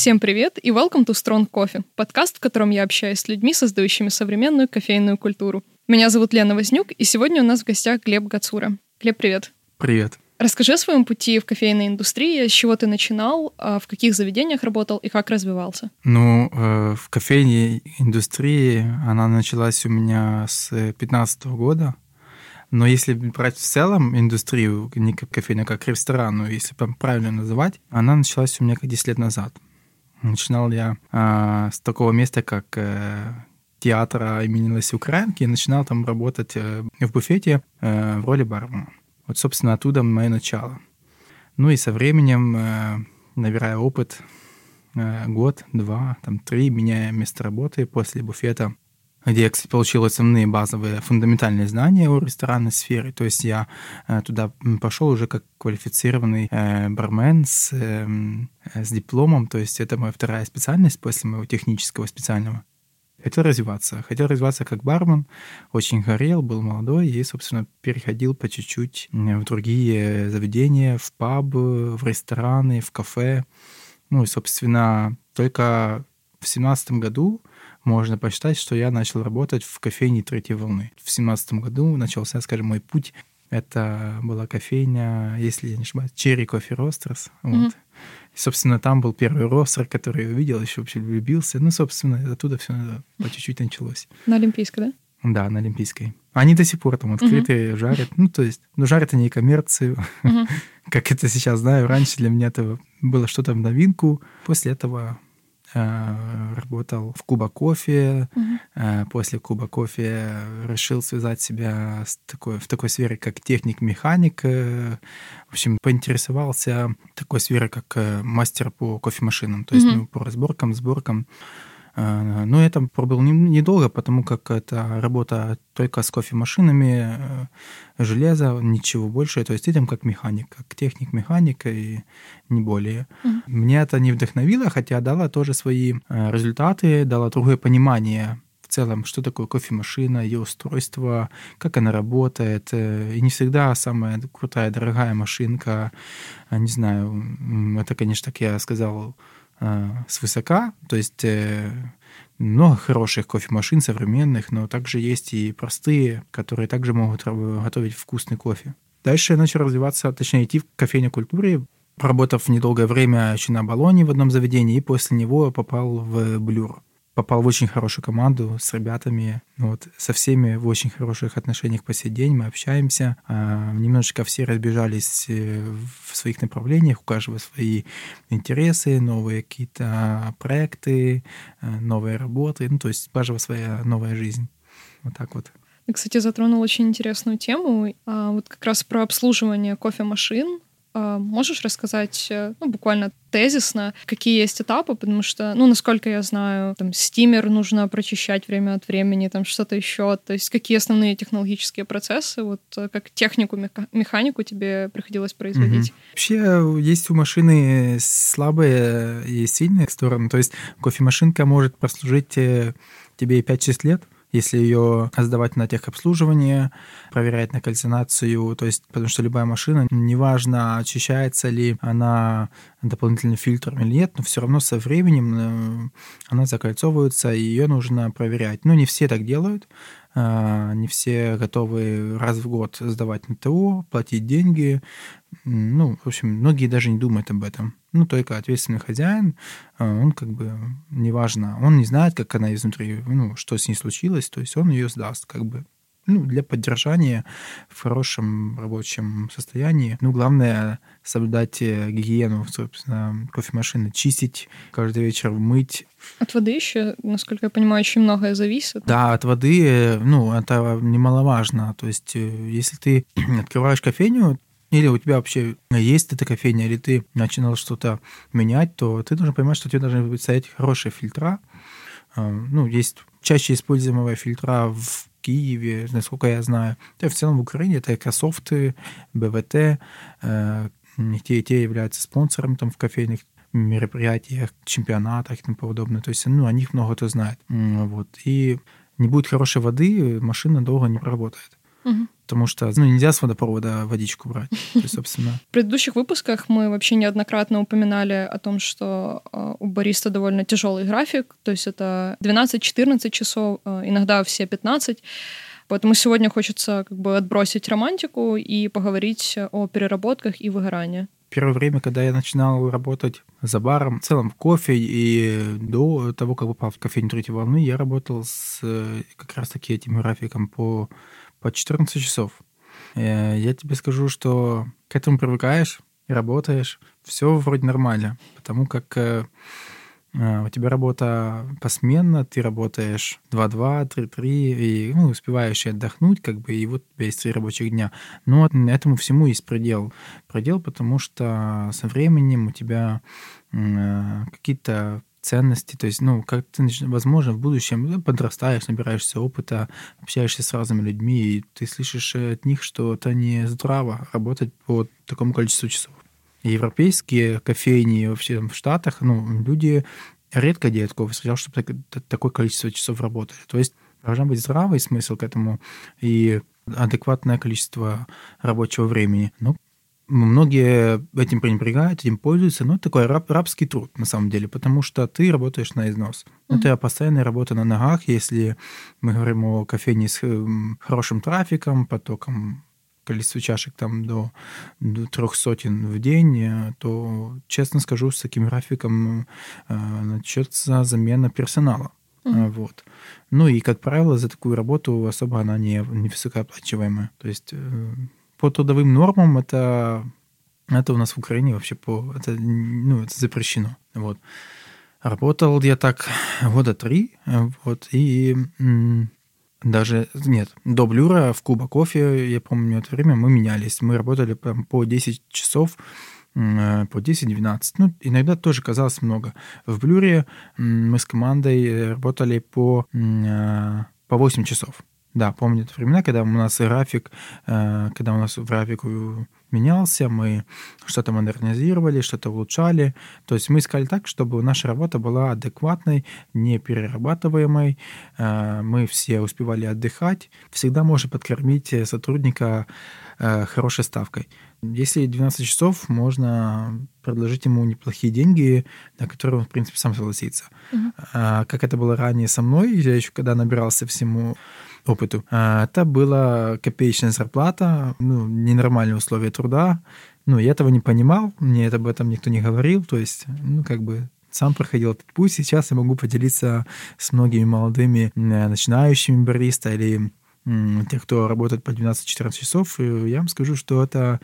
Всем привет и welcome to Strong Coffee, подкаст, в котором я общаюсь с людьми, создающими современную кофейную культуру. Меня зовут Лена Вознюк, и сегодня у нас в гостях Глеб Гацура. Глеб, привет. Привет. Расскажи о своем пути в кофейной индустрии, с чего ты начинал, а в каких заведениях работал и как развивался? Ну, э, в кофейной индустрии она началась у меня с 2015 года. Но если брать в целом индустрию, не как кофейня, а как ресторан, но если правильно называть, она началась у меня как 10 лет назад. Начинал я э, с такого места, как э, театра имени Леси Украинки, и начинал там работать э, в буфете э, в роли бармена. Вот, собственно, оттуда мое начало. Ну и со временем, э, набирая опыт, э, год, два, там, три, меняя место работы после буфета, где я, кстати, получил основные базовые фундаментальные знания о ресторанной сфере. То есть я э, туда пошел уже как квалифицированный бармен с, эм, с дипломом. То есть это моя вторая специальность после моего технического специального. Хотел развиваться. Хотел развиваться как бармен. Очень горел, был молодой и, собственно, переходил по чуть-чуть в другие заведения, в пабы, в рестораны, в кафе. Ну и, собственно, только в семнадцатом году можно посчитать, что я начал работать в кофейне третьей волны. В семнадцатом году начался, скажем, мой путь. Это была кофейня, если я не ошибаюсь, Cherry Coffee Roasters. Mm-hmm. Вот. И, собственно, там был первый ростер, который я увидел, еще вообще влюбился. Ну, собственно, оттуда все по чуть-чуть началось. На Олимпийской, да? Да, на Олимпийской. Они до сих пор там открыты, угу. жарят. Ну, то есть, ну, жарят они и коммерцию. Угу. как это сейчас знаю. Раньше для меня это было что-то в новинку. После этого работал в Куба кофе. Угу. После Куба кофе решил связать себя с такой, в такой сфере, как техник-механик. Э, в общем, поинтересовался такой сферой, как мастер по кофемашинам, то есть угу. ну, по разборкам, сборкам. Э, но я там пробыл недолго, потому как это работа только с кофемашинами, э, железо, ничего больше. То есть там как механик, как техник-механик и не более. Mm-hmm. Мне это не вдохновило, хотя дало тоже свои э, результаты, дало другое понимание в целом, что такое кофемашина, ее устройство, как она работает. И не всегда самая крутая, дорогая машинка. Не знаю, это, конечно, так я сказал, свысока, то есть э, много хороших кофемашин современных, но также есть и простые, которые также могут готовить вкусный кофе. Дальше я начал развиваться, точнее, идти в кофейной культуре, проработав недолгое время еще на баллоне в одном заведении, и после него попал в Блюр попал в очень хорошую команду с ребятами, вот, со всеми в очень хороших отношениях по сей день, мы общаемся, а, немножечко все разбежались э, в своих направлениях, у каждого свои интересы, новые какие-то проекты, э, новые работы, ну, то есть у каждого своя новая жизнь. Вот так вот. Кстати, затронул очень интересную тему, а, вот как раз про обслуживание кофемашин, можешь рассказать, э, ну, буквально тезисно, какие есть этапы, потому что, ну, насколько я знаю, там, стимер нужно прочищать время от времени, там, что-то еще, то есть какие основные технологические процессы, вот э, как технику, механику тебе приходилось производить? Угу. Вообще есть у машины слабые и сильные стороны, то есть кофемашинка может прослужить э, тебе и 5-6 лет, если ее сдавать на техобслуживание, проверять на кальцинацию, то есть, потому что любая машина, неважно, очищается ли она дополнительным фильтром или нет, но все равно со временем э, она закольцовывается, и ее нужно проверять. Ну, не все так делают, а, не все готовы раз в год сдавать на ТО, платить деньги. Ну, в общем, многие даже не думают об этом. Ну, только ответственный хозяин, а, он как бы, неважно, он не знает, как она изнутри, ну, что с ней случилось, то есть он ее сдаст, как бы ну, для поддержания в хорошем рабочем состоянии. Ну, главное соблюдать э, гигиену, собственно, кофемашины, чистить каждый вечер, мыть. От воды еще, насколько я понимаю, очень многое зависит. Да, от воды, э, ну, это немаловажно. То есть, э, если ты открываешь кофейню, или у тебя вообще есть эта кофейня, или ты начинал что-то менять, то ты должен понимать, что тебе должны стоять хорошие фильтра. Ну, есть чаще используемые фильтра в Киеве, насколько я знаю. Да в целом в Украине это Экософты, БВТ, э, те и те являются спонсором там в кофейных мероприятиях, чемпионатах и тому подобное. То есть, ну, о них много кто знает. Вот. И не будет хорошей воды, машина долго не проработает. Угу. Потому что ну, нельзя с водопровода водичку брать. То есть, собственно... В предыдущих выпусках мы вообще неоднократно упоминали о том, что э, у бариста довольно тяжелый график, то есть это 12-14 часов, э, иногда все 15. Поэтому сегодня хочется как бы отбросить романтику и поговорить о переработках и выгорании первое время, когда я начинал работать за баром, в целом в кофе, и до того, как попал в кофейню третьей волны, я работал с как раз-таки этим графиком по, по 14 часов. Э, я тебе скажу, что к этому привыкаешь работаешь, все вроде нормально, потому как э, а, у тебя работа посменно, ты работаешь 2-2, 3-3, и ну, успеваешь и отдохнуть, как бы, и вот есть три рабочих дня. Но этому всему есть предел. Предел, потому что со временем у тебя э, какие-то ценности, то есть, ну, как ты, возможно, в будущем ну, подрастаешь, набираешься опыта, общаешься с разными людьми, и ты слышишь от них, что это не здраво работать по такому количеству часов европейские кофейни вообще в Штатах, ну, люди редко делают кофе. Сказал, что так, такое количество часов работали. То есть должен быть здравый смысл к этому и адекватное количество рабочего времени. Но многие этим пренебрегают, этим пользуются, но это такой раб, рабский труд на самом деле, потому что ты работаешь на износ. Mm-hmm. Это постоянная работа на ногах, если мы говорим о кофейне с хорошим трафиком, потоком количество чашек там до, до трех сотен в день, э, то, честно скажу, с таким графиком э, начнется замена персонала. Mm-hmm. Вот. Ну и, как правило, за такую работу особо она не, не высокооплачиваемая. То есть э, по трудовым нормам это, это у нас в Украине вообще по, это, ну, это запрещено. Вот. Работал я так года три, вот, и даже, нет, до Блюра в Куба кофе, я помню, это время мы менялись. Мы работали прям по 10 часов, по 10-12. Ну, иногда тоже казалось много. В Блюре мы с командой работали по, э, по 8 часов. Да, помню это времена, когда у нас график, э, когда у нас график менялся, мы что-то модернизировали, что-то улучшали. То есть мы искали так, чтобы наша работа была адекватной, не перерабатываемой. Э, мы все успевали отдыхать. Всегда можно подкормить сотрудника э, хорошей ставкой. Если 12 часов, можно предложить ему неплохие деньги, на которые он, в принципе, сам согласится. Угу. Как это было ранее со мной, я еще когда набирался всему опыту. А, это была копеечная зарплата, ну, ненормальные условия труда. Ну, я этого не понимал, мне об этом никто не говорил, то есть, ну, как бы сам проходил этот путь. Сейчас я могу поделиться с многими молодыми начинающими бариста или тех, кто работает по 12-14 часов, я вам скажу, что это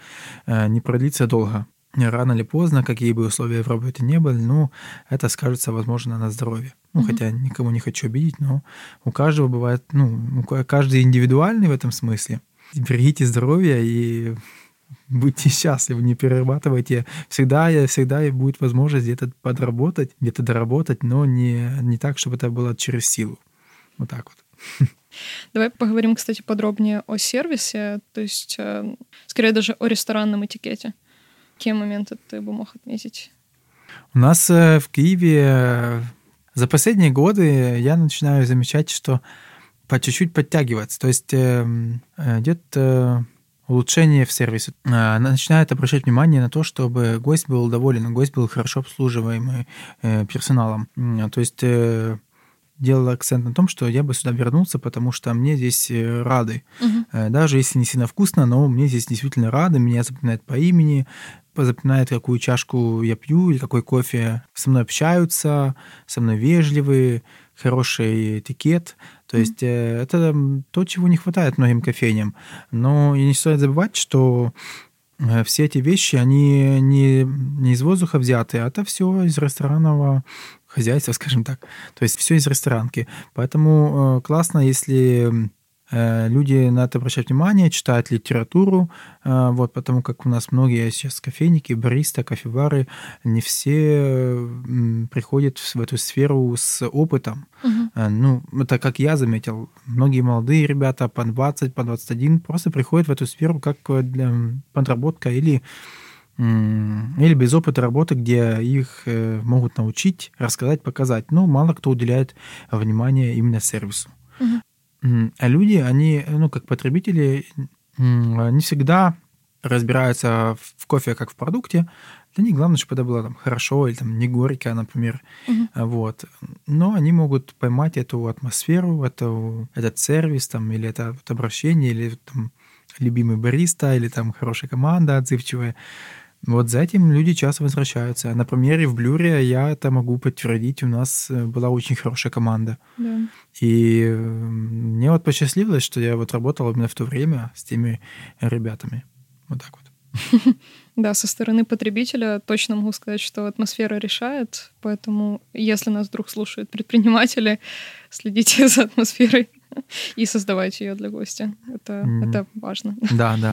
э, не продлится долго рано или поздно, какие бы условия в работе не были, ну, это скажется, возможно, на здоровье. Ну, mm-hmm. хотя никому не хочу обидеть, но у каждого бывает, ну, каждый индивидуальный в этом смысле. Берегите здоровье и будьте счастливы, не перерабатывайте. Всегда, всегда будет возможность где-то подработать, где-то доработать, но не, не так, чтобы это было через силу. Вот так вот. Давай поговорим, кстати, подробнее о сервисе, то есть, э, скорее даже о ресторанном этикете. Какие моменты ты бы мог отметить? У нас э, в Киеве э, за последние годы я начинаю замечать, что по чуть-чуть подтягиваться. То есть эм, идет э, улучшение в сервисе. Начинает обращать внимание на то, чтобы гость был доволен, гость был хорошо обслуживаемый персоналом. То есть делал акцент на том, что я бы сюда вернулся, потому что мне здесь рады. Угу. Даже если не сильно вкусно, но мне здесь действительно рады, меня запоминают по имени, запоминает, какую чашку я пью или какой кофе. Со мной общаются, со мной вежливые, хороший этикет. То есть mm-hmm. это то, чего не хватает многим кофейням. Но и не стоит забывать, что э, все эти вещи, они не, не из воздуха взяты, а это все из ресторанного хозяйства, скажем так. То есть все из ресторанки. Поэтому э, классно, если Э, люди на это обращают внимание, читают литературу, э, вот, потому как у нас многие сейчас кофейники, бариста, кофевары, не все приходят в эту сферу с опытом. Угу. Ну, это как я заметил, многие молодые ребята по 20, по 21 просто приходят в эту сферу как для подработка или или без опыта работы, где их могут научить, рассказать, показать. Но мало кто уделяет внимание именно сервису. Угу. А люди, они, ну, как потребители, не всегда разбираются в кофе как в продукте. Для них главное, чтобы это было там хорошо или там не горько, например. Мгм. Вот. Но они могут поймать эту атмосферу, эту, этот сервис там, или это вот обращение, или там любимый бариста, или там хорошая команда отзывчивая. Вот за этим люди часто возвращаются. На примере в Блюре я это могу подтвердить. У нас э, была очень хорошая команда. Да. И э, мне вот посчастливилось, что я вот работал именно в то время с теми ребятами. Вот так вот. Да, со стороны потребителя точно могу сказать, что атмосфера решает, поэтому если нас вдруг слушают предприниматели, следите за атмосферой и создавайте ее для гостя. Это, Мгм. это важно. Да, да.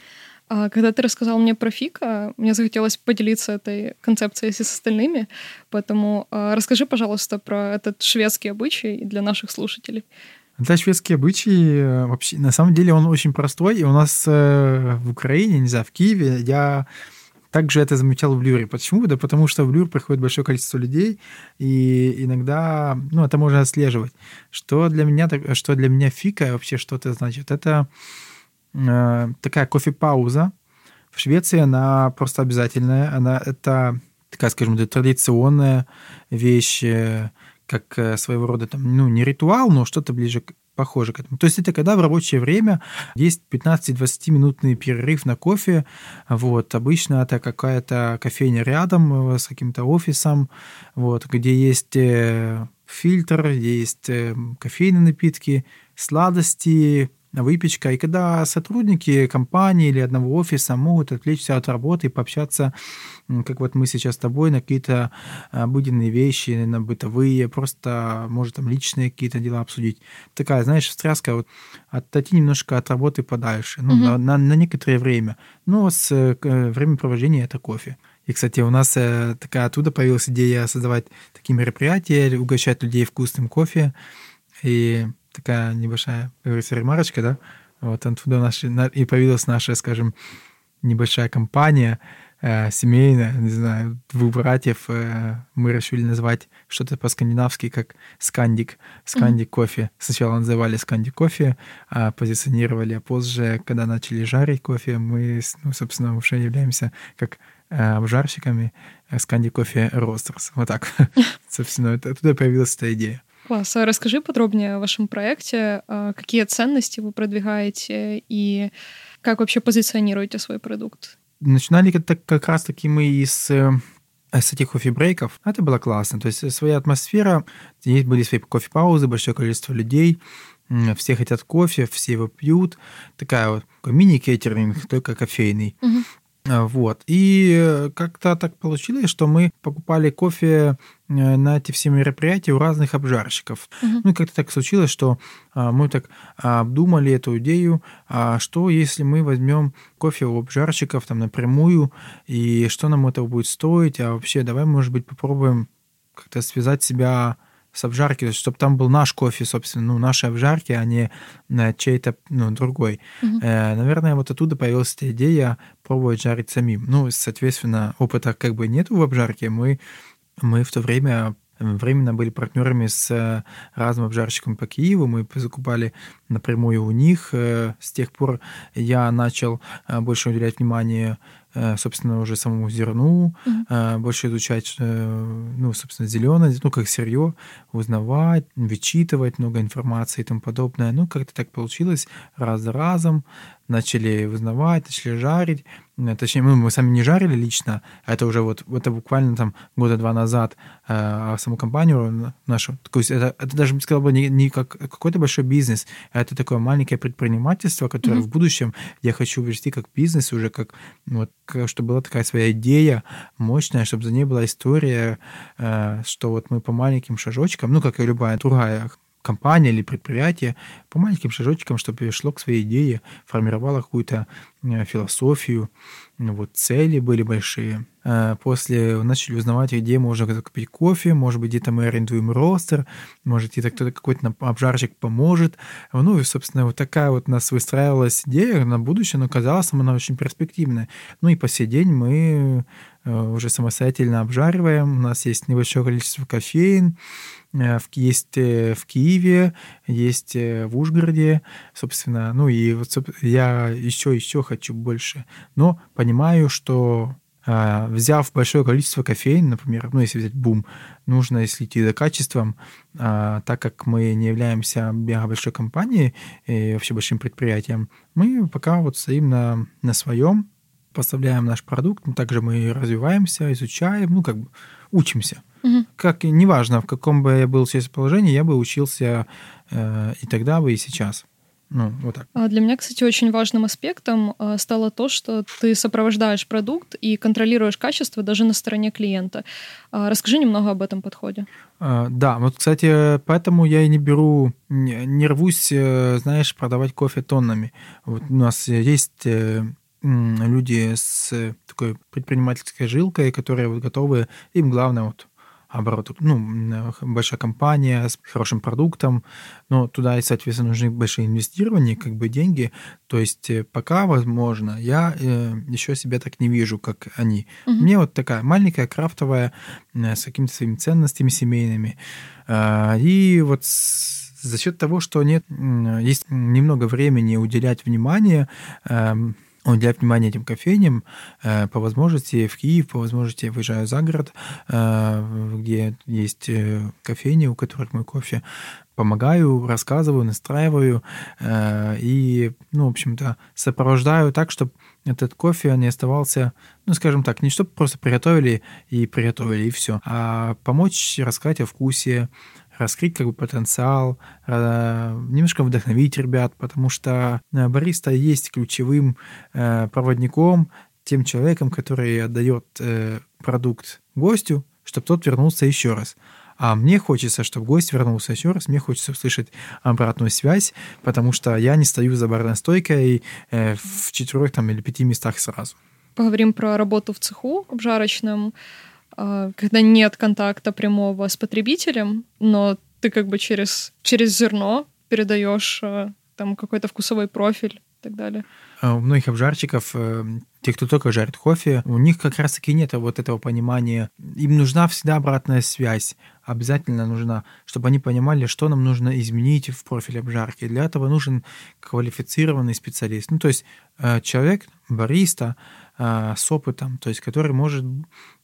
А когда ты рассказал мне про Фика, мне захотелось поделиться этой концепцией с остальными, поэтому а, расскажи, пожалуйста, про этот шведский обычай для наших слушателей. Это шведский обычай. э, Вообще, на самом деле он очень простой. И у нас э, в Украине, не знаю, в Киеве, я также это замечал в Люре. Почему? Да потому что в Люр приходит большое количество людей, и иногда, ну, это можно отслеживать. Что для меня, что для меня фика вообще что это значит? Это такая кофе-пауза. В Швеции она просто обязательная. Она это такая, скажем, традиционная вещь, э, как э, своего рода там, ну, не ритуал, но что-то ближе к похоже к этому. То есть это когда в рабочее время есть 15-20 минутный перерыв на кофе. Вот. Обычно это какая-то кофейня рядом э, с каким-то офисом, вот, где есть э, фильтр, где есть э, кофейные напитки, сладости, выпечка. И когда сотрудники компании или одного офиса могут отвлечься от работы и пообщаться, как вот мы сейчас с тобой, на какие-то обыденные вещи, на бытовые, просто, может, там личные какие-то дела обсудить. Такая, знаешь, встряска, вот отойти немножко от работы подальше, ну, Мгм. на, на- на некоторое время. Но с э, к- э, времяпровождения это кофе. И, кстати, у нас э, такая оттуда появилась идея создавать такие мероприятия, угощать людей вкусным кофе. И такая небольшая, как говорится, ремарочка, да? Вот оттуда наши, на- и появилась наша, скажем, небольшая компания э, семейная, не знаю, двух братьев. э, мы решили назвать что-то по-скандинавски, как скандик, скандик кофе. Сначала называли скандик кофе, а позиционировали, а позже, когда начали жарить кофе, мы, ну, собственно, уже являемся как э, обжарщиками э, скандик кофе ростерс. Вот так. Собственно, оттуда появилась эта идея. Класс. А расскажи подробнее о вашем проекте, а, какие ценности вы продвигаете и как вообще позиционируете свой продукт. начинали как, так- как раз таки мы из э, с этих кофе-брейков. Это было классно. То есть своя атмосфера, здесь были свои кофе-паузы, большое количество людей, все хотят кофе, все его пьют. Такая вот такой мини-кеттеринг, только кофейный. А, Вот. И э, как-то так получилось, что мы покупали кофе э, на эти все мероприятия у разных обжарщиков. Мгм. Ну и как-то так случилось, что а, мы так обдумали эту идею, а что если мы возьмем кофе у обжарщиков там напрямую, и что нам это будет стоить, а вообще давай, может быть, попробуем как-то связать себя с обжарки, чтобы там был наш кофе, собственно, ну, наши обжарки, а не э, чей-то, ну, другой. Мгм. Э, Наверное, вот оттуда появилась эта идея пробовать жарить самим. Ну, соответственно, опыта как бы нет в обжарке. Мы, мы в то время временно были партнерами с э, разным обжарщиком по Киеву. Мы закупали напрямую у них. Э, С тех пор я начал э, больше уделять внимание, собственно, уже самому зерну, э, больше изучать, ну, собственно, зеленое, ну, как сырье, узнавать, вычитывать много информации и тому подобное. Ну, как-то так получилось раз за разом. Начали узнавать, начали жарить. Э, Точнее, ну, мы сами не жарили лично, а это уже вот, это буквально там года два назад э, а саму компанию нашу. То есть это, это даже, сказал бы, не, не как какой-то большой бизнес, а это такое маленькое предпринимательство, которое Мгм. в будущем я хочу вести как бизнес уже, как вот, к- чтобы была такая своя идея мощная, чтобы за ней была история, э, что вот мы по маленьким шажочкам, ну, как и любая другая компания или предприятие, по маленьким шажочкам, чтобы шло к своей идее, формировало какую-то э, философию, ну, вот цели были большие. Э, После начали узнавать, где можно купить кофе, может быть, где-то мы арендуем ростер, может, где-то кто-то какой-то обжарщик поможет. Ну и, собственно, вот такая вот у нас выстраивалась идея на будущее, но казалось, она очень перспективная. Ну и по сей день мы уже самостоятельно обжариваем. У нас есть небольшое количество кофеин, есть в Киеве, есть в Ужгороде, собственно. Ну и вот я еще еще хочу больше, но понимаю, что взяв большое количество кофеин, например, ну, если взять бум, нужно следить за качеством, так как мы не являемся мега большой компанией и вообще большим предприятием, мы пока вот стоим на, на своем, поставляем наш продукт, но также мы развиваемся, изучаем, ну, как бы учимся. Угу. Как, неважно, в каком бы я был сейчас положении, я бы учился э, и тогда бы, и сейчас. Ну, вот так. А для меня, кстати, очень важным аспектом а, стало то, что ты сопровождаешь продукт и контролируешь качество даже на стороне клиента. А, расскажи немного об этом подходе. Да, вот, кстати, поэтому я и не беру, не рвусь, э, знаешь, продавать кофе тоннами. Вот у нас есть э, люди с такой предпринимательской жилкой, которые вот готовы, им главное вот оборот, ну, большая компания с хорошим продуктом, но туда, соответственно, нужны большие инвестирования, как бы деньги. То есть э, пока, возможно, я э, еще себя так не вижу, как они. Угу. Мне вот такая маленькая, крафтовая, э, с какими-то своими ценностями семейными. Э, и вот с, за счет того, что нет, есть немного времени уделять внимание, уделять внимание этим кофейням, э, по возможности в Киев, по возможности выезжаю за город, э, где есть э, кофейни, у которых мой кофе. Помогаю, рассказываю, настраиваю и, ну, в общем-то, сопровождаю так, чтобы этот кофе не оставался, ну, скажем так, не чтобы просто приготовили и приготовили, и все, а помочь рассказать о вкусе, раскрыть как бы потенциал, э, немножко вдохновить ребят, потому что э, бариста есть ключевым э, проводником, тем человеком, который отдает продукт гостю, чтобы тот вернулся еще раз. А мне хочется, чтобы гость вернулся еще раз, мне хочется услышать обратную связь, потому что я не стою за барной стойкой в четырех там, или пяти местах сразу. Поговорим про работу в цеху обжарочном. А, когда нет контакта прямого с потребителем, но ты как бы через, через зерно передаешь а, там какой-то вкусовой профиль и так далее. А у многих обжарщиков, э, те, кто только жарит кофе, у них как раз-таки нет вот этого понимания. Им нужна всегда обратная связь. Обязательно нужна, чтобы они понимали, что нам нужно изменить в профиле обжарки. Для этого нужен квалифицированный специалист. Ну, то есть э, человек, бариста, а, с опытом, то есть который может,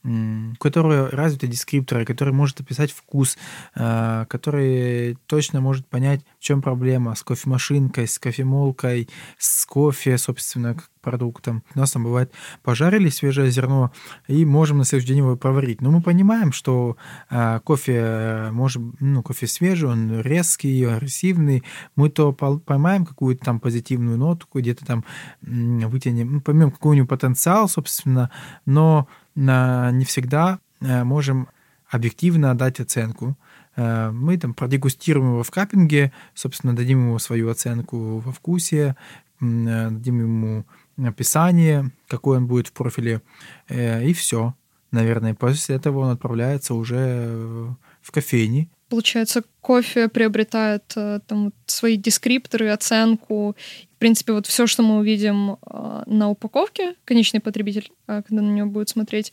у которого развиты дескрипторы, который может описать вкус, а, который точно может понять, в чем проблема с кофемашинкой, с кофемолкой, с кофе, собственно, продуктом. У нас там бывает пожарили свежее зерно и можем на следующий день его проварить. Но мы понимаем, что э, кофе может, ну, кофе свежий, он резкий, агрессивный. Мы то поймаем какую-то там позитивную нотку, где-то там вытянем, ну, поймем какой-нибудь потенциал, собственно, но э, не всегда э, можем объективно дать оценку. Э, мы там продегустируем его в каппинге, собственно, дадим ему свою оценку во вкусе, э, дадим ему описание, какой он будет в профиле, и все. Наверное, после этого он отправляется уже в кофейни. Получается, кофе приобретает э, там свои дескрипторы, оценку. В принципе, вот все, что мы увидим э, на упаковке, конечный потребитель, когда на нее будет смотреть,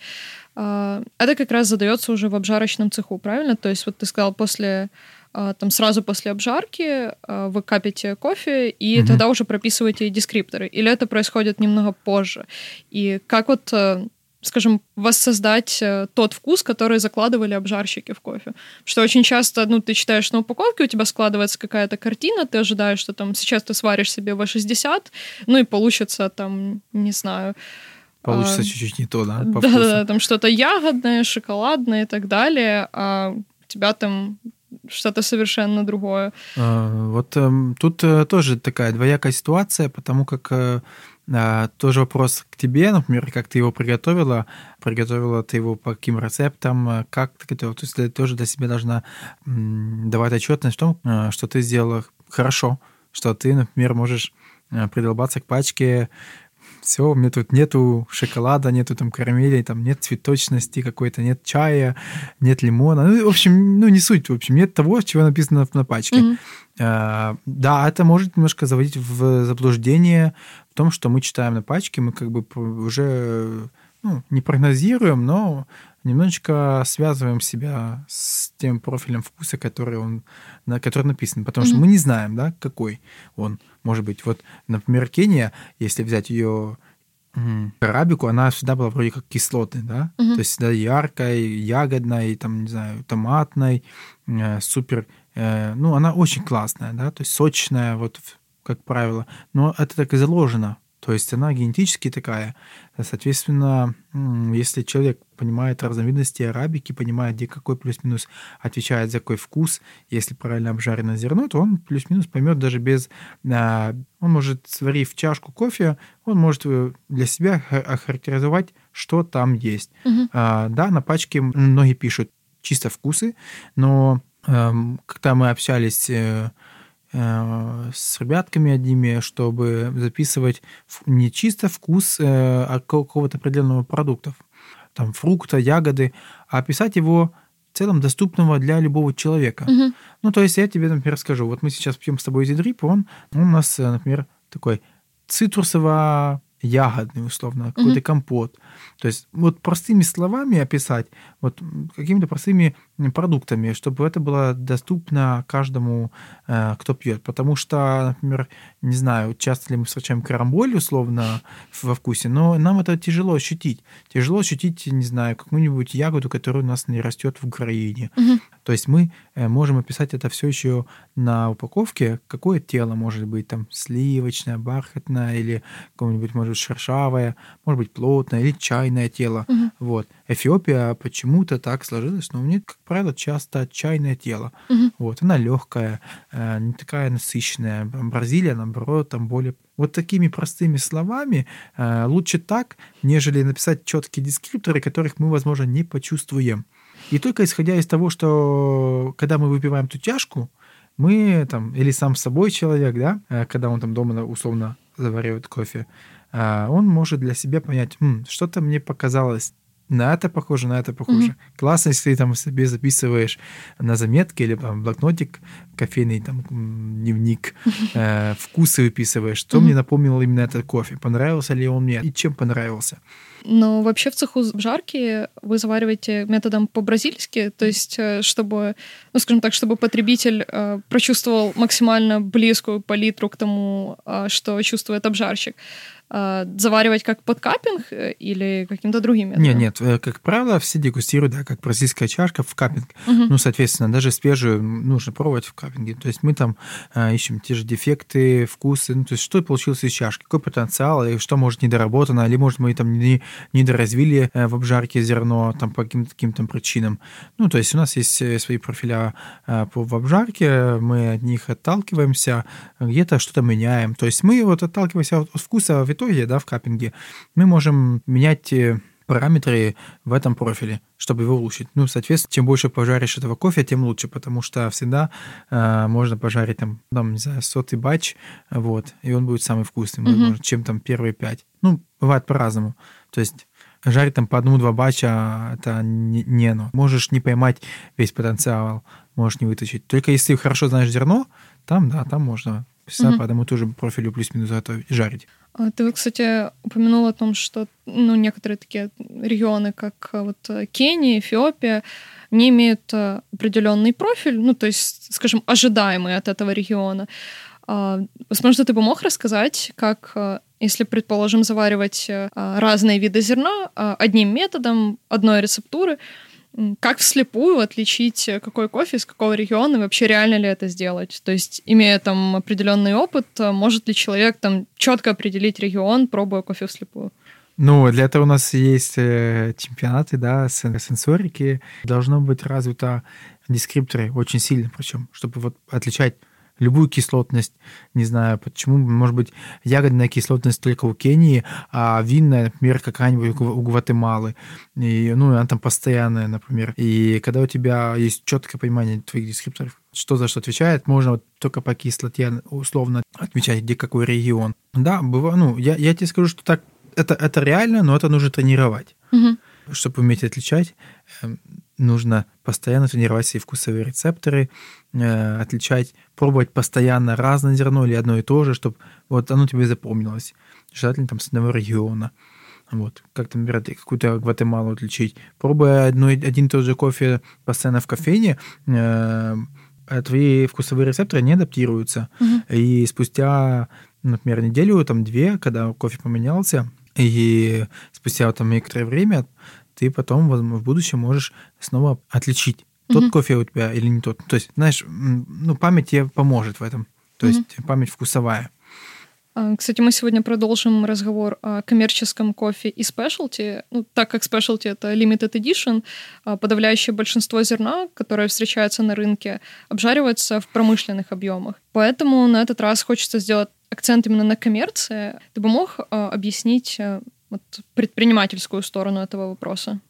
это как раз задается уже в обжарочном цеху, правильно? То есть вот ты сказал, после там сразу после обжарки вы капите кофе, и угу. тогда уже прописываете дескрипторы. Или это происходит немного позже? И как вот э, скажем, воссоздать э, тот вкус, который закладывали обжарщики в кофе. Что очень часто, ну, ты читаешь на упаковке, у тебя складывается какая-то картина, ты ожидаешь, что там сейчас ты сваришь себе В60, ну и получится там, не знаю... Получится а, чуть-чуть не то, да? Да-да, там что-то ягодное, шоколадное и так далее, а у тебя там что-то совершенно другое. А, вот эм, тут э, тоже такая двоякая ситуация, потому как э, а, тоже вопрос к тебе, например, как ты его приготовила, приготовила ты его по каким рецептам, э, как ты готовила, то есть ты тоже для себя должна давать отчетность в том, что ты сделала хорошо, что ты, например, можешь придолбаться к пачке все, у меня тут нету шоколада, нету там карамели, там нет цветочности какой-то, нет чая, нет лимона. Ну, в общем, ну, не суть, в общем, нет того, чего написано на пачке. Mm-hmm. Да, это может немножко заводить в заблуждение том, что мы читаем на пачке, мы как бы уже ну, не прогнозируем, но немножечко связываем себя с тем профилем вкуса, который он, на который написан, потому mm-hmm. что мы не знаем, да, какой он может быть. Вот, например, Кения, если взять ее арабику, она всегда была вроде как кислотной, да, mm-hmm. то есть всегда яркой, ягодной, там, не знаю, томатной, э, супер, э, ну, она очень классная, да, то есть сочная, вот, как правило, но это так и заложено то есть она генетически такая. Соответственно, если человек понимает разновидности арабики, понимает, где какой плюс-минус отвечает за какой вкус, если правильно обжарено зерно, то он плюс-минус поймет даже без... А, он может, сварив чашку кофе, он может э, для себя охарактеризовать, что там есть. Угу. Да, на пачке многие пишут чисто вкусы, но эм, когда мы общались э, с ребятками одними, чтобы записывать не чисто вкус э, а какого-то определенного продукта, там фрукта, ягоды, а писать его в целом доступного для любого человека. Угу. Ну, то есть я тебе, например, скажу, вот мы сейчас пьем с тобой зидрип, он, он у нас, э, например, такой цитрусово ягодный, условно, какой-то mm-hmm. компот. То есть вот простыми словами описать, вот какими-то простыми продуктами, чтобы это было доступно каждому, э, кто пьет. Потому что, например, не знаю, часто ли мы встречаем карамболь условно во вкусе, но нам это тяжело ощутить. Тяжело ощутить, не знаю, какую-нибудь ягоду, которая у нас не растет в Украине. Mm-hmm. То есть мы э, можем описать это все еще на упаковке, какое тело может быть, там сливочное, бархатное или какое-нибудь, может быть, шершавое, может быть, плотное или чайное тело. Угу. Вот. Эфиопия почему-то так сложилась, но у как правило, часто чайное тело. Угу. Вот. Она легкая, э, не такая насыщенная. Бразилия, наоборот, там более вот такими простыми словами э, лучше так, нежели написать четкие дескрипторы, которых мы, возможно, не почувствуем. И только исходя из того, что когда мы выпиваем ту чашку, мы там, или сам с собой человек, да, э, когда он там дома условно заваривает кофе, он может для себя понять, что-то мне показалось на это похоже, на это похоже. Mm-hmm. Классно, если ты там себе записываешь на заметке или там блокнотик, кофейный там дневник, э, вкусы выписываешь, что mm-hmm. мне напомнил именно этот кофе, понравился ли он мне и чем понравился. Но вообще в цеху жарки вы завариваете методом по-бразильски, то есть э, чтобы, ну скажем так, чтобы потребитель э, прочувствовал максимально близкую палитру к тому, э, что чувствует обжарщик. А, заваривать как под капинг э, или каким-то другим методом? Нет, нет, э, как правило, все дегустируют, да, как бразильская чашка в капинг. Угу. Ну, соответственно, даже свежую нужно пробовать в капинге. То есть мы там э, ищем те же дефекты, вкусы, ну, то есть что получилось из чашки, какой потенциал, и что может недоработано, или, может, мы там не, недоразвили в обжарке зерно там по каким-то таким там причинам. Ну, то есть у нас есть свои профиля по, в обжарке, мы от них отталкиваемся, где-то что-то меняем. То есть мы вот отталкиваемся от вкуса в итоге, да, в каппинге, мы можем менять э, параметры в этом профиле, чтобы его улучшить. Ну, соответственно, чем больше пожаришь этого кофе, тем лучше, потому что всегда э, можно пожарить там, там, не знаю, сотый батч, вот, и он будет самый вкусный, mm-hmm. возможно, чем там первые пять. Ну, бывает по-разному. То есть жарить там по одному-два бача это не, не оно. Можешь не поймать весь потенциал, можешь не вытащить. Только если хорошо знаешь зерно, там, да, там можно всегда угу. по одному тоже профилю плюс-минус готовить, жарить. А ты, кстати, упомянул о том, что ну, некоторые такие регионы, как э, вот э, Кения, Эфиопия, не имеют э, определенный профиль, ну, то есть, скажем, ожидаемый от этого региона. А, возможно, ты бы мог рассказать, как, если, предположим, заваривать разные виды зерна одним методом, одной рецептуры, как вслепую отличить, э, какой кофе из какого региона, и вообще реально ли это сделать? То есть, имея там определенный опыт, э, может ли человек там четко определить регион, пробуя кофе вслепую? Ну, для этого у нас есть э, чемпионаты, да, сенсорики. Должно быть развито дескрипторы очень сильно, причем, чтобы вот отличать любую кислотность. Не знаю, почему, может быть, ягодная кислотность только у Кении, а винная, например, какая-нибудь у Гватемалы. И, ну, она там постоянная, например. И когда у тебя есть четкое понимание твоих дескрипторов, что за что отвечает, можно вот только по кислоте условно отмечать, где какой регион. Да, бывает, ну, я, я тебе скажу, что так это, это реально, но это нужно тренировать. Угу. Чтобы уметь отличать, эм, нужно постоянно тренировать свои вкусовые рецепторы, э, отличать, пробовать постоянно разное зерно или одно и то же, чтобы вот оно тебе запомнилось. Желательно там с одного региона. Вот, как там, например, какую-то Гватемалу отличить. Пробуя одно, один и тот же кофе постоянно в кофейне, э, твои вкусовые рецепторы не адаптируются. Угу. И спустя, например, неделю, там, две, когда кофе поменялся, и спустя там некоторое время ты потом в будущем можешь снова отличить, тот угу. кофе у тебя или не тот. То есть, знаешь, ну, память тебе поможет в этом. То угу. есть память вкусовая. А, кстати, мы сегодня продолжим разговор о коммерческом кофе и спешлти. Ну, так как спешлти — это limited edition, а, подавляющее большинство зерна, которое встречается на рынке, обжаривается в промышленных объемах. Поэтому на этот раз хочется сделать акцент именно на коммерции. Ты бы мог а, объяснить вот, предпринимательскую сторону этого вопроса?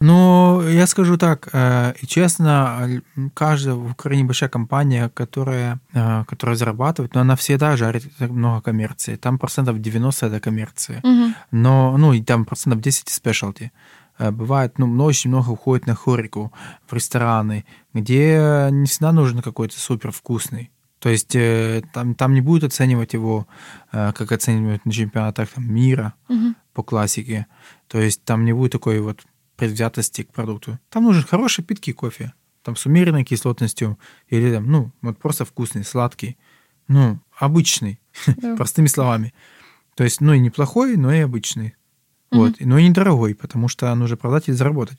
Ну, я скажу так, э, честно, каждая в Украине большая компания, которая, э, которая зарабатывает, но она всегда жарит много коммерции. Там процентов 90 это коммерции. Угу. Но, ну, и там процентов 10 спешлти. Э, бывает, ну, очень много уходит на хорику, в рестораны, где не всегда нужен какой-то супер вкусный. То есть там, там не будут оценивать его, как оценивают на чемпионатах там, мира угу. по классике. То есть там не будет такой вот предвзятости к продукту. Там нужен хороший питкий кофе, там с умеренной кислотностью или там, ну, вот просто вкусный, сладкий, ну, обычный, да. простыми словами. То есть, ну, и неплохой, но и обычный. Угу. Вот, но и недорогой, потому что нужно продать и заработать.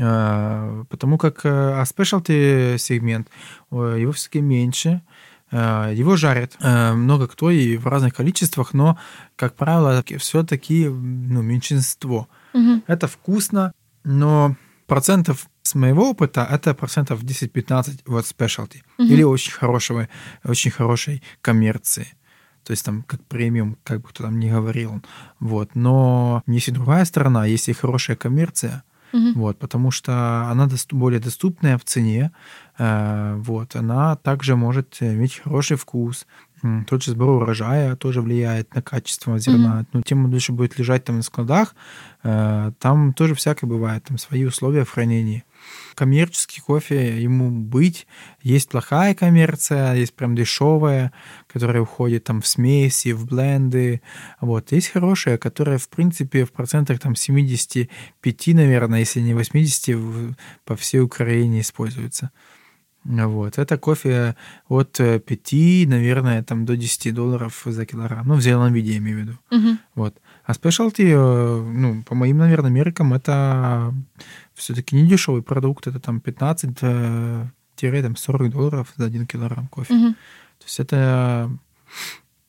А, потому как а specialty сегмент, его все-таки меньше, а, его жарят много кто и в разных количествах, но, как правило, все-таки ну, меньшинство. Угу. Это вкусно, но процентов с моего опыта это процентов 10-15 вот specialty угу. или очень хорошего, очень хорошей коммерции. То есть там как премиум, как бы кто там не говорил. Вот. Но есть и другая сторона, есть и хорошая коммерция, угу. вот, потому что она доступ, более доступная в цене, э, вот, она также может иметь хороший вкус, тот же сбор урожая тоже влияет на качество зерна. Mm-hmm. Ну, тем дольше будет лежать там на складах, э, там тоже всякое бывает, там свои условия в хранении. Коммерческий кофе ему быть. Есть плохая коммерция, есть прям дешевая, которая уходит там в смеси, в бленды. Вот. Есть хорошая, которая, в принципе, в процентах там 75, наверное, если не 80, по всей Украине используется. Вот. Это кофе от 5, наверное, там, до 10 долларов за килограмм. Ну, в зеленом виде, я имею в виду. Угу. Вот. А спешлти, э, ну, по моим, наверное, меркам, это все-таки не дешевый продукт. Это там 15 там 40 долларов за 1 килограмм кофе. Угу. То есть это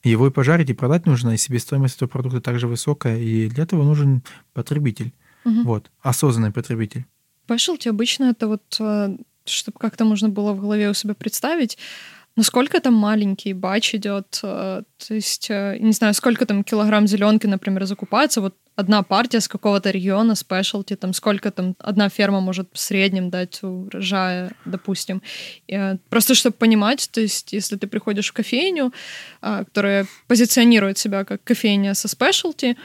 его и пожарить, и продать нужно, и себестоимость этого продукта также высокая, и для этого нужен потребитель. Угу. Вот, осознанный потребитель. Specialty обычно это вот э, чтобы как-то можно было в голове у себя представить, насколько там маленький батч идет, э, то есть, э, не знаю, сколько там килограмм зеленки, например, закупается, вот одна партия с какого-то региона, спешлти, там сколько там одна ферма может в среднем дать урожая, допустим. Э, просто чтобы понимать, то есть если ты приходишь в кофейню, которая позиционирует себя как кофейня со спешлти,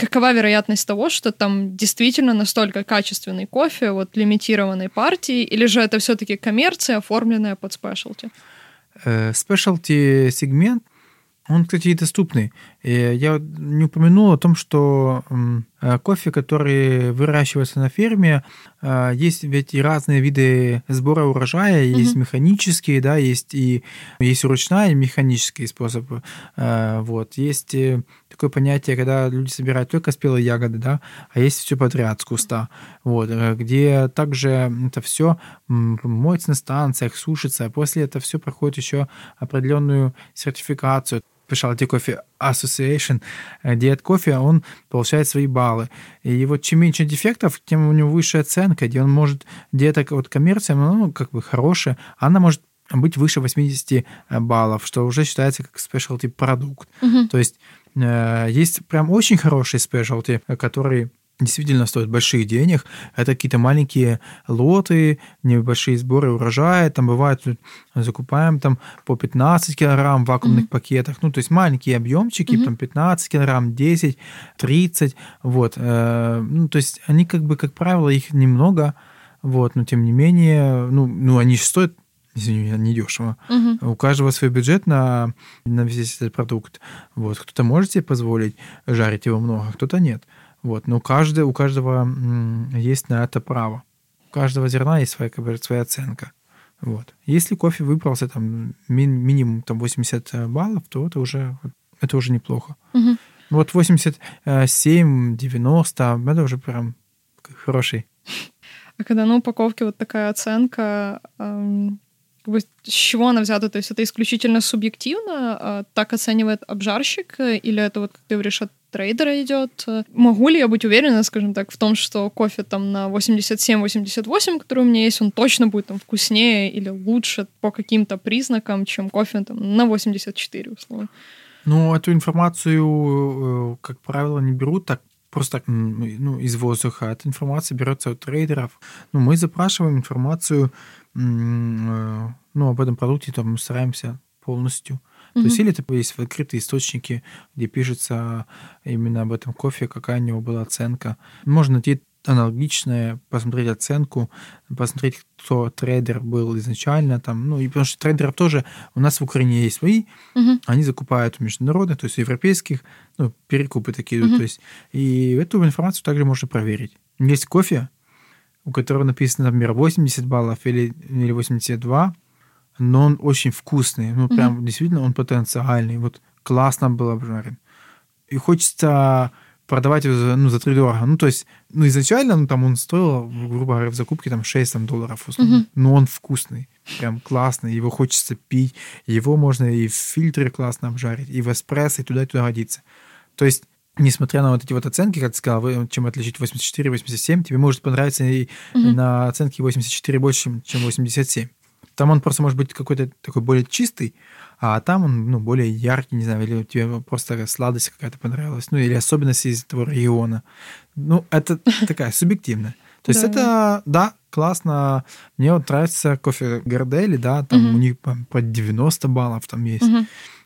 какова вероятность того, что там действительно настолько качественный кофе, вот лимитированной партии, или же это все-таки коммерция, оформленная под спешлти? Спешлти сегмент он, кстати, и доступный. И я не упомянул о том, что э, кофе, который выращивается на ферме, э, есть ведь и разные виды сбора урожая, есть угу. механические, да, есть и есть ручная и механический способ. Э, вот. Есть такое понятие, когда люди собирают только спелые ягоды, да, а есть все подряд с куста. Вот. Где также это все моется на станциях, сушится, а после это все проходит еще определенную сертификацию. Specialty Coffee Association, Диет кофе, он получает свои баллы. И вот чем меньше дефектов, тем у него выше оценка, где он может, диета вот коммерция, ну, как бы хорошая, она может быть выше 80 баллов, что уже считается как specialty продукт. Uh-huh. То есть э, есть прям очень хороший specialty, который действительно стоит больших денег. Это какие-то маленькие лоты, небольшие сборы урожая. Там бывает, закупаем там по 15 килограмм в вакуумных mm-hmm. пакетах. Ну, то есть маленькие объемчики, mm-hmm. там 15 килограмм, 10, 30. Вот. Э, ну, то есть они как бы, как правило, их немного. Вот, но тем не менее, ну, ну они стоят извини, не дешево. Угу. У каждого свой бюджет на, на весь этот продукт. Вот. Кто-то может себе позволить жарить его много, кто-то нет. Вот. Но каждый, у каждого есть на это право. У каждого зерна есть своя, как бы, своя оценка. Вот. Если кофе выбрался там ми- минимум там 80 баллов, то это уже, это уже неплохо. Угу. Вот 87, 90, это уже прям хороший. А когда на упаковке вот такая оценка, эм, как бы, с чего она взята? То есть это исключительно субъективно? Э, так оценивает обжарщик? Или это вот, как ты говоришь, от трейдера идет? Могу ли я быть уверена, скажем так, в том, что кофе там на 87-88, который у меня есть, он точно будет там вкуснее или лучше по каким-то признакам, чем кофе там на 84, условно? Ну, эту информацию, э, как правило, не берут так просто так, ну, из воздуха. Эта информация берется от трейдеров. Ну, мы запрашиваем информацию э, ну, об этом продукте, там стараемся полностью. Mm-hmm. То есть или это есть открытые источники, где пишется именно об этом кофе, какая у него была оценка. Можно найти аналогичное, посмотреть оценку, посмотреть, кто трейдер был изначально там, ну и потому что трейдеров тоже у нас в Украине есть свои, uh-huh. они закупают международных, то есть европейских, ну перекупы такие, uh-huh. то есть и эту информацию также можно проверить. Есть кофе, у которого написано, например, 80 баллов или, или 82, но он очень вкусный, ну прям uh-huh. действительно он потенциальный, вот классно был обжарен. И хочется продавать его за, ну, за 3 дорого. Ну, то есть, ну, изначально, ну, там он стоил, грубо говоря, в закупке там 6 там, долларов, условно. Uh-huh. Но он вкусный, прям классный, его хочется пить, его можно и в фильтре классно обжарить, и в эспрессо, и туда, и туда годится. То есть, несмотря на вот эти вот оценки, как ты сказал, чем отличить 84, 87, тебе может понравиться и uh-huh. на оценке 84 больше, чем 87. Там он просто может быть какой-то такой более чистый, а там он ну, более яркий, не знаю, или тебе просто сладость какая-то понравилась, ну или особенности из этого региона. Ну, это такая субъективная. То есть это, да, классно. Мне вот нравится кофе Гордели, да, там у них по 90 баллов там есть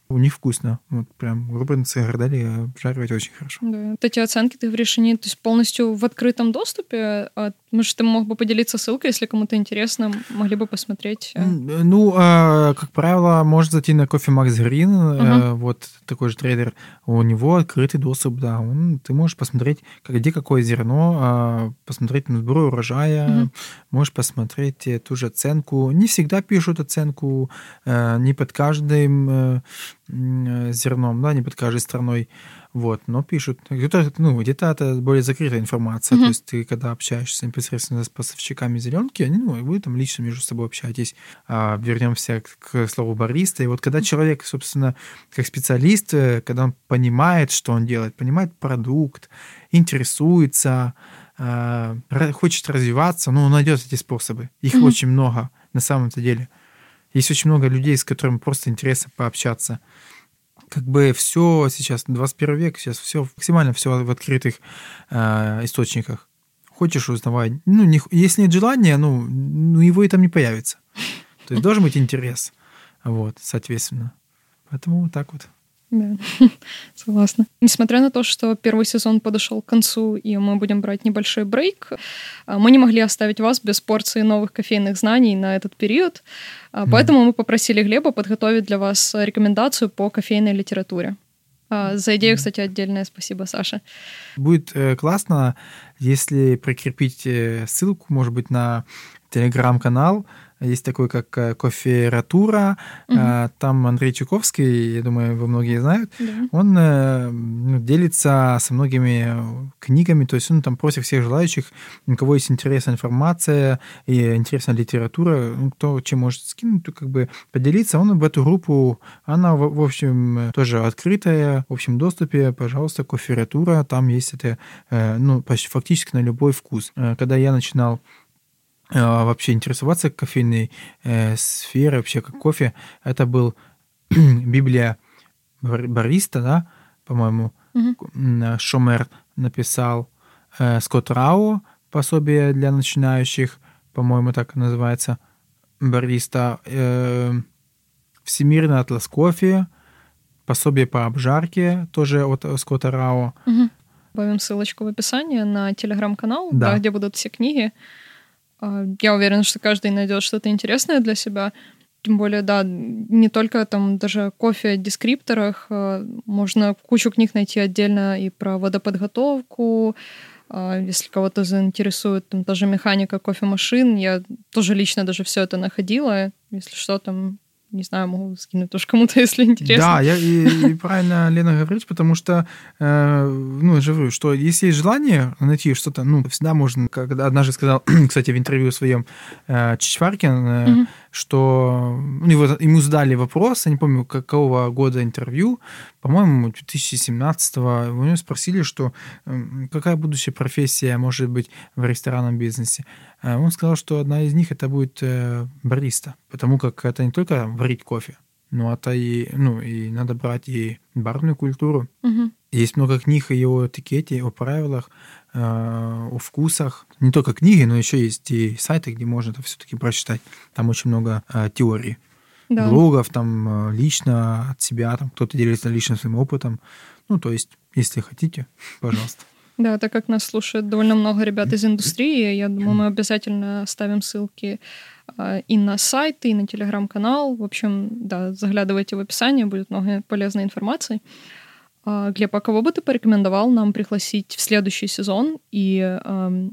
у них вкусно. Вот прям рубленцы гордали обжаривать очень хорошо. Да. Вот эти оценки, ты говоришь, они то есть, полностью в открытом доступе? А, может, ты мог бы поделиться ссылкой, если кому-то интересно, могли бы посмотреть? Э? Ну, а, как правило, можно зайти на кофе Green, uh-huh. вот такой же трейдер, у него открытый доступ, да, он, ты можешь посмотреть, где какое зерно, а, посмотреть на сбор урожая, uh-huh. можешь посмотреть э, ту же оценку. Не всегда пишут оценку, э, не под каждым Э, зерном, да, не под каждой страной, вот, но пишут. Где-то, ну, где-то это более закрытая информация, mm-hmm. то есть ты, когда общаешься непосредственно с поставщиками зеленки, они, ну, вы там лично между собой общаетесь. А, вернемся к, к слову бариста, и вот когда человек, собственно, как специалист, э, когда он понимает, что он делает, понимает продукт, интересуется, а, хочет развиваться, ну, он найдет эти способы. Их mm-hmm. очень много на самом-то деле. Есть очень много людей, с которыми просто интересно пообщаться. Как бы все сейчас, 21 век, сейчас все максимально все в открытых э, источниках. Хочешь узнавать, ну, не, если нет желания, ну, ну, его и там не появится. То есть должен быть интерес. Вот, соответственно. Поэтому так вот. Да, согласна. Несмотря на то, что первый сезон подошел к концу, и мы будем брать небольшой брейк, а, мы не могли оставить вас без порции новых кофейных знаний на этот период. Mm. Поэтому мы попросили Глеба подготовить для вас рекомендацию по кофейной литературе. А, за идею, кстати, отдельное спасибо, Саша. Будет э, классно, если прикрепить э, ссылку, может быть, на телеграм-канал, есть такой, как э, кофература. Угу. Там Андрей Чуковский, я думаю, вы многие знают. Да. Он э, ну, делится со многими книгами, то есть он там просит всех желающих, у кого есть интересная информация и интересная литература, ну, кто чем может скинуть, то как бы поделиться. Он в эту группу, она, в, общем, тоже открытая, в общем доступе, пожалуйста, кофература, там есть это, ну, почти фактически на любой вкус. Когда я начинал вообще интересоваться кофейной э, сферой, вообще как кофе, это был Библия бариста, да, по-моему, mm-hmm. Шомер написал, э, Скотт Рау, пособие для начинающих, по-моему, так называется, бариста, э, Всемирный атлас кофе, пособие по обжарке, тоже от Скотта Рау. Угу. Добавим ссылочку в описании на телеграм-канал, да. да, где будут все книги. А, я уверена, что каждый найдет что-то интересное для себя. Тем более, да, не только там даже кофе в дескрипторах, а, можно кучу книг найти отдельно и про водоподготовку, а, если кого-то заинтересует там даже механика кофемашин, я тоже лично даже все это находила. Если что, там не знаю, могу скинуть тоже кому-то, если интересно. Да, я, и, и правильно Лена говорит, потому что, э, ну, я же говорю, что если есть желание найти что-то, ну, всегда можно, как однажды сказал, кстати, в интервью своем э, Чичваркин, э, mm-hmm. Что у него, ему задали вопрос, я не помню, какого года интервью, по-моему, 2017-го, у него спросили, что э, какая будущая профессия может быть в ресторанном бизнесе. Э, он сказал, что одна из них это будет э, бариста, потому как это не только варить кофе, но это и, ну, и надо брать и барную культуру. Угу. Есть много книг и о этикете, о правилах, э, о вкусах. Не только книги, но еще есть и сайты, где можно это все-таки прочитать. Там очень много теорий. Да. Блогов, там лично от себя, там кто-то делится личным своим опытом. Ну, то есть, если хотите, пожалуйста. Да, так как нас слушает довольно много ребят из индустрии, я думаю, мы обязательно оставим ссылки а, и на сайт, и на телеграм-канал. В общем, да, заглядывайте в описание, будет много полезной информации. А, Глеб, а кого бы ты порекомендовал нам пригласить в следующий сезон, и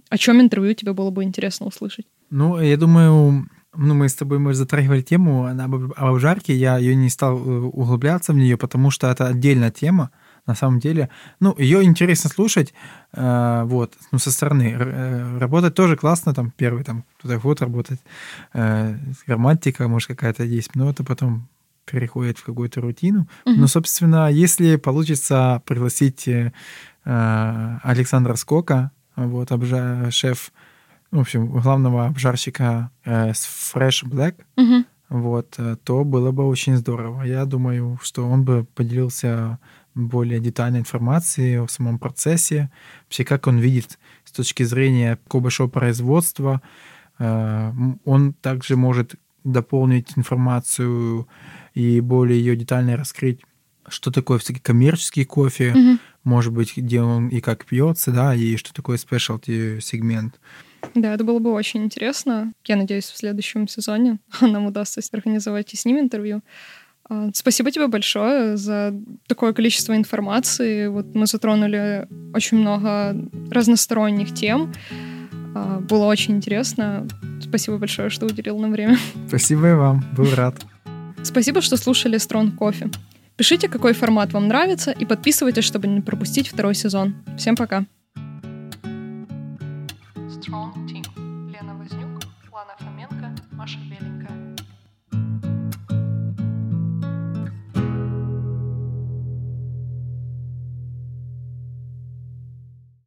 о чем интервью тебе было бы интересно услышать? Ну, я думаю, ну, мы с тобой, мы затрагивали тему об обжарке, я ее не стал э, углубляться в нее, потому что это отдельная тема на самом деле. Ну, ее интересно слушать, э, вот, ну, со стороны. Э, работать тоже классно, там, первый, там, кто-то вот работать, э, грамматика, может, какая-то есть, но это потом переходит в какую-то рутину. Угу. Но, собственно, если получится пригласить э, Александра Скока, вот, обжа- шеф, в общем, главного обжарщика э, с Fresh Black, угу. вот, э, то было бы очень здорово. Я думаю, что он бы поделился более детальной информации о самом процессе, вообще как он видит с точки зрения такого большого производства. Э, он также может дополнить информацию и более ее детально раскрыть, что такое все-таки коммерческий кофе, mm-hmm. может быть, где он и как пьется, да, и что такое specialty сегмент. Да, это было бы очень интересно. Я надеюсь, в следующем сезоне нам удастся организовать и с ним интервью. А, спасибо тебе большое за такое количество информации. Вот мы затронули очень много разносторонних тем. А, было очень интересно. Спасибо большое, что уделил нам время. Спасибо и вам. Был рад. Спасибо, что слушали Strong Кофе. Пишите, какой формат вам нравится, и подписывайтесь, чтобы не пропустить второй сезон. Всем пока. Strong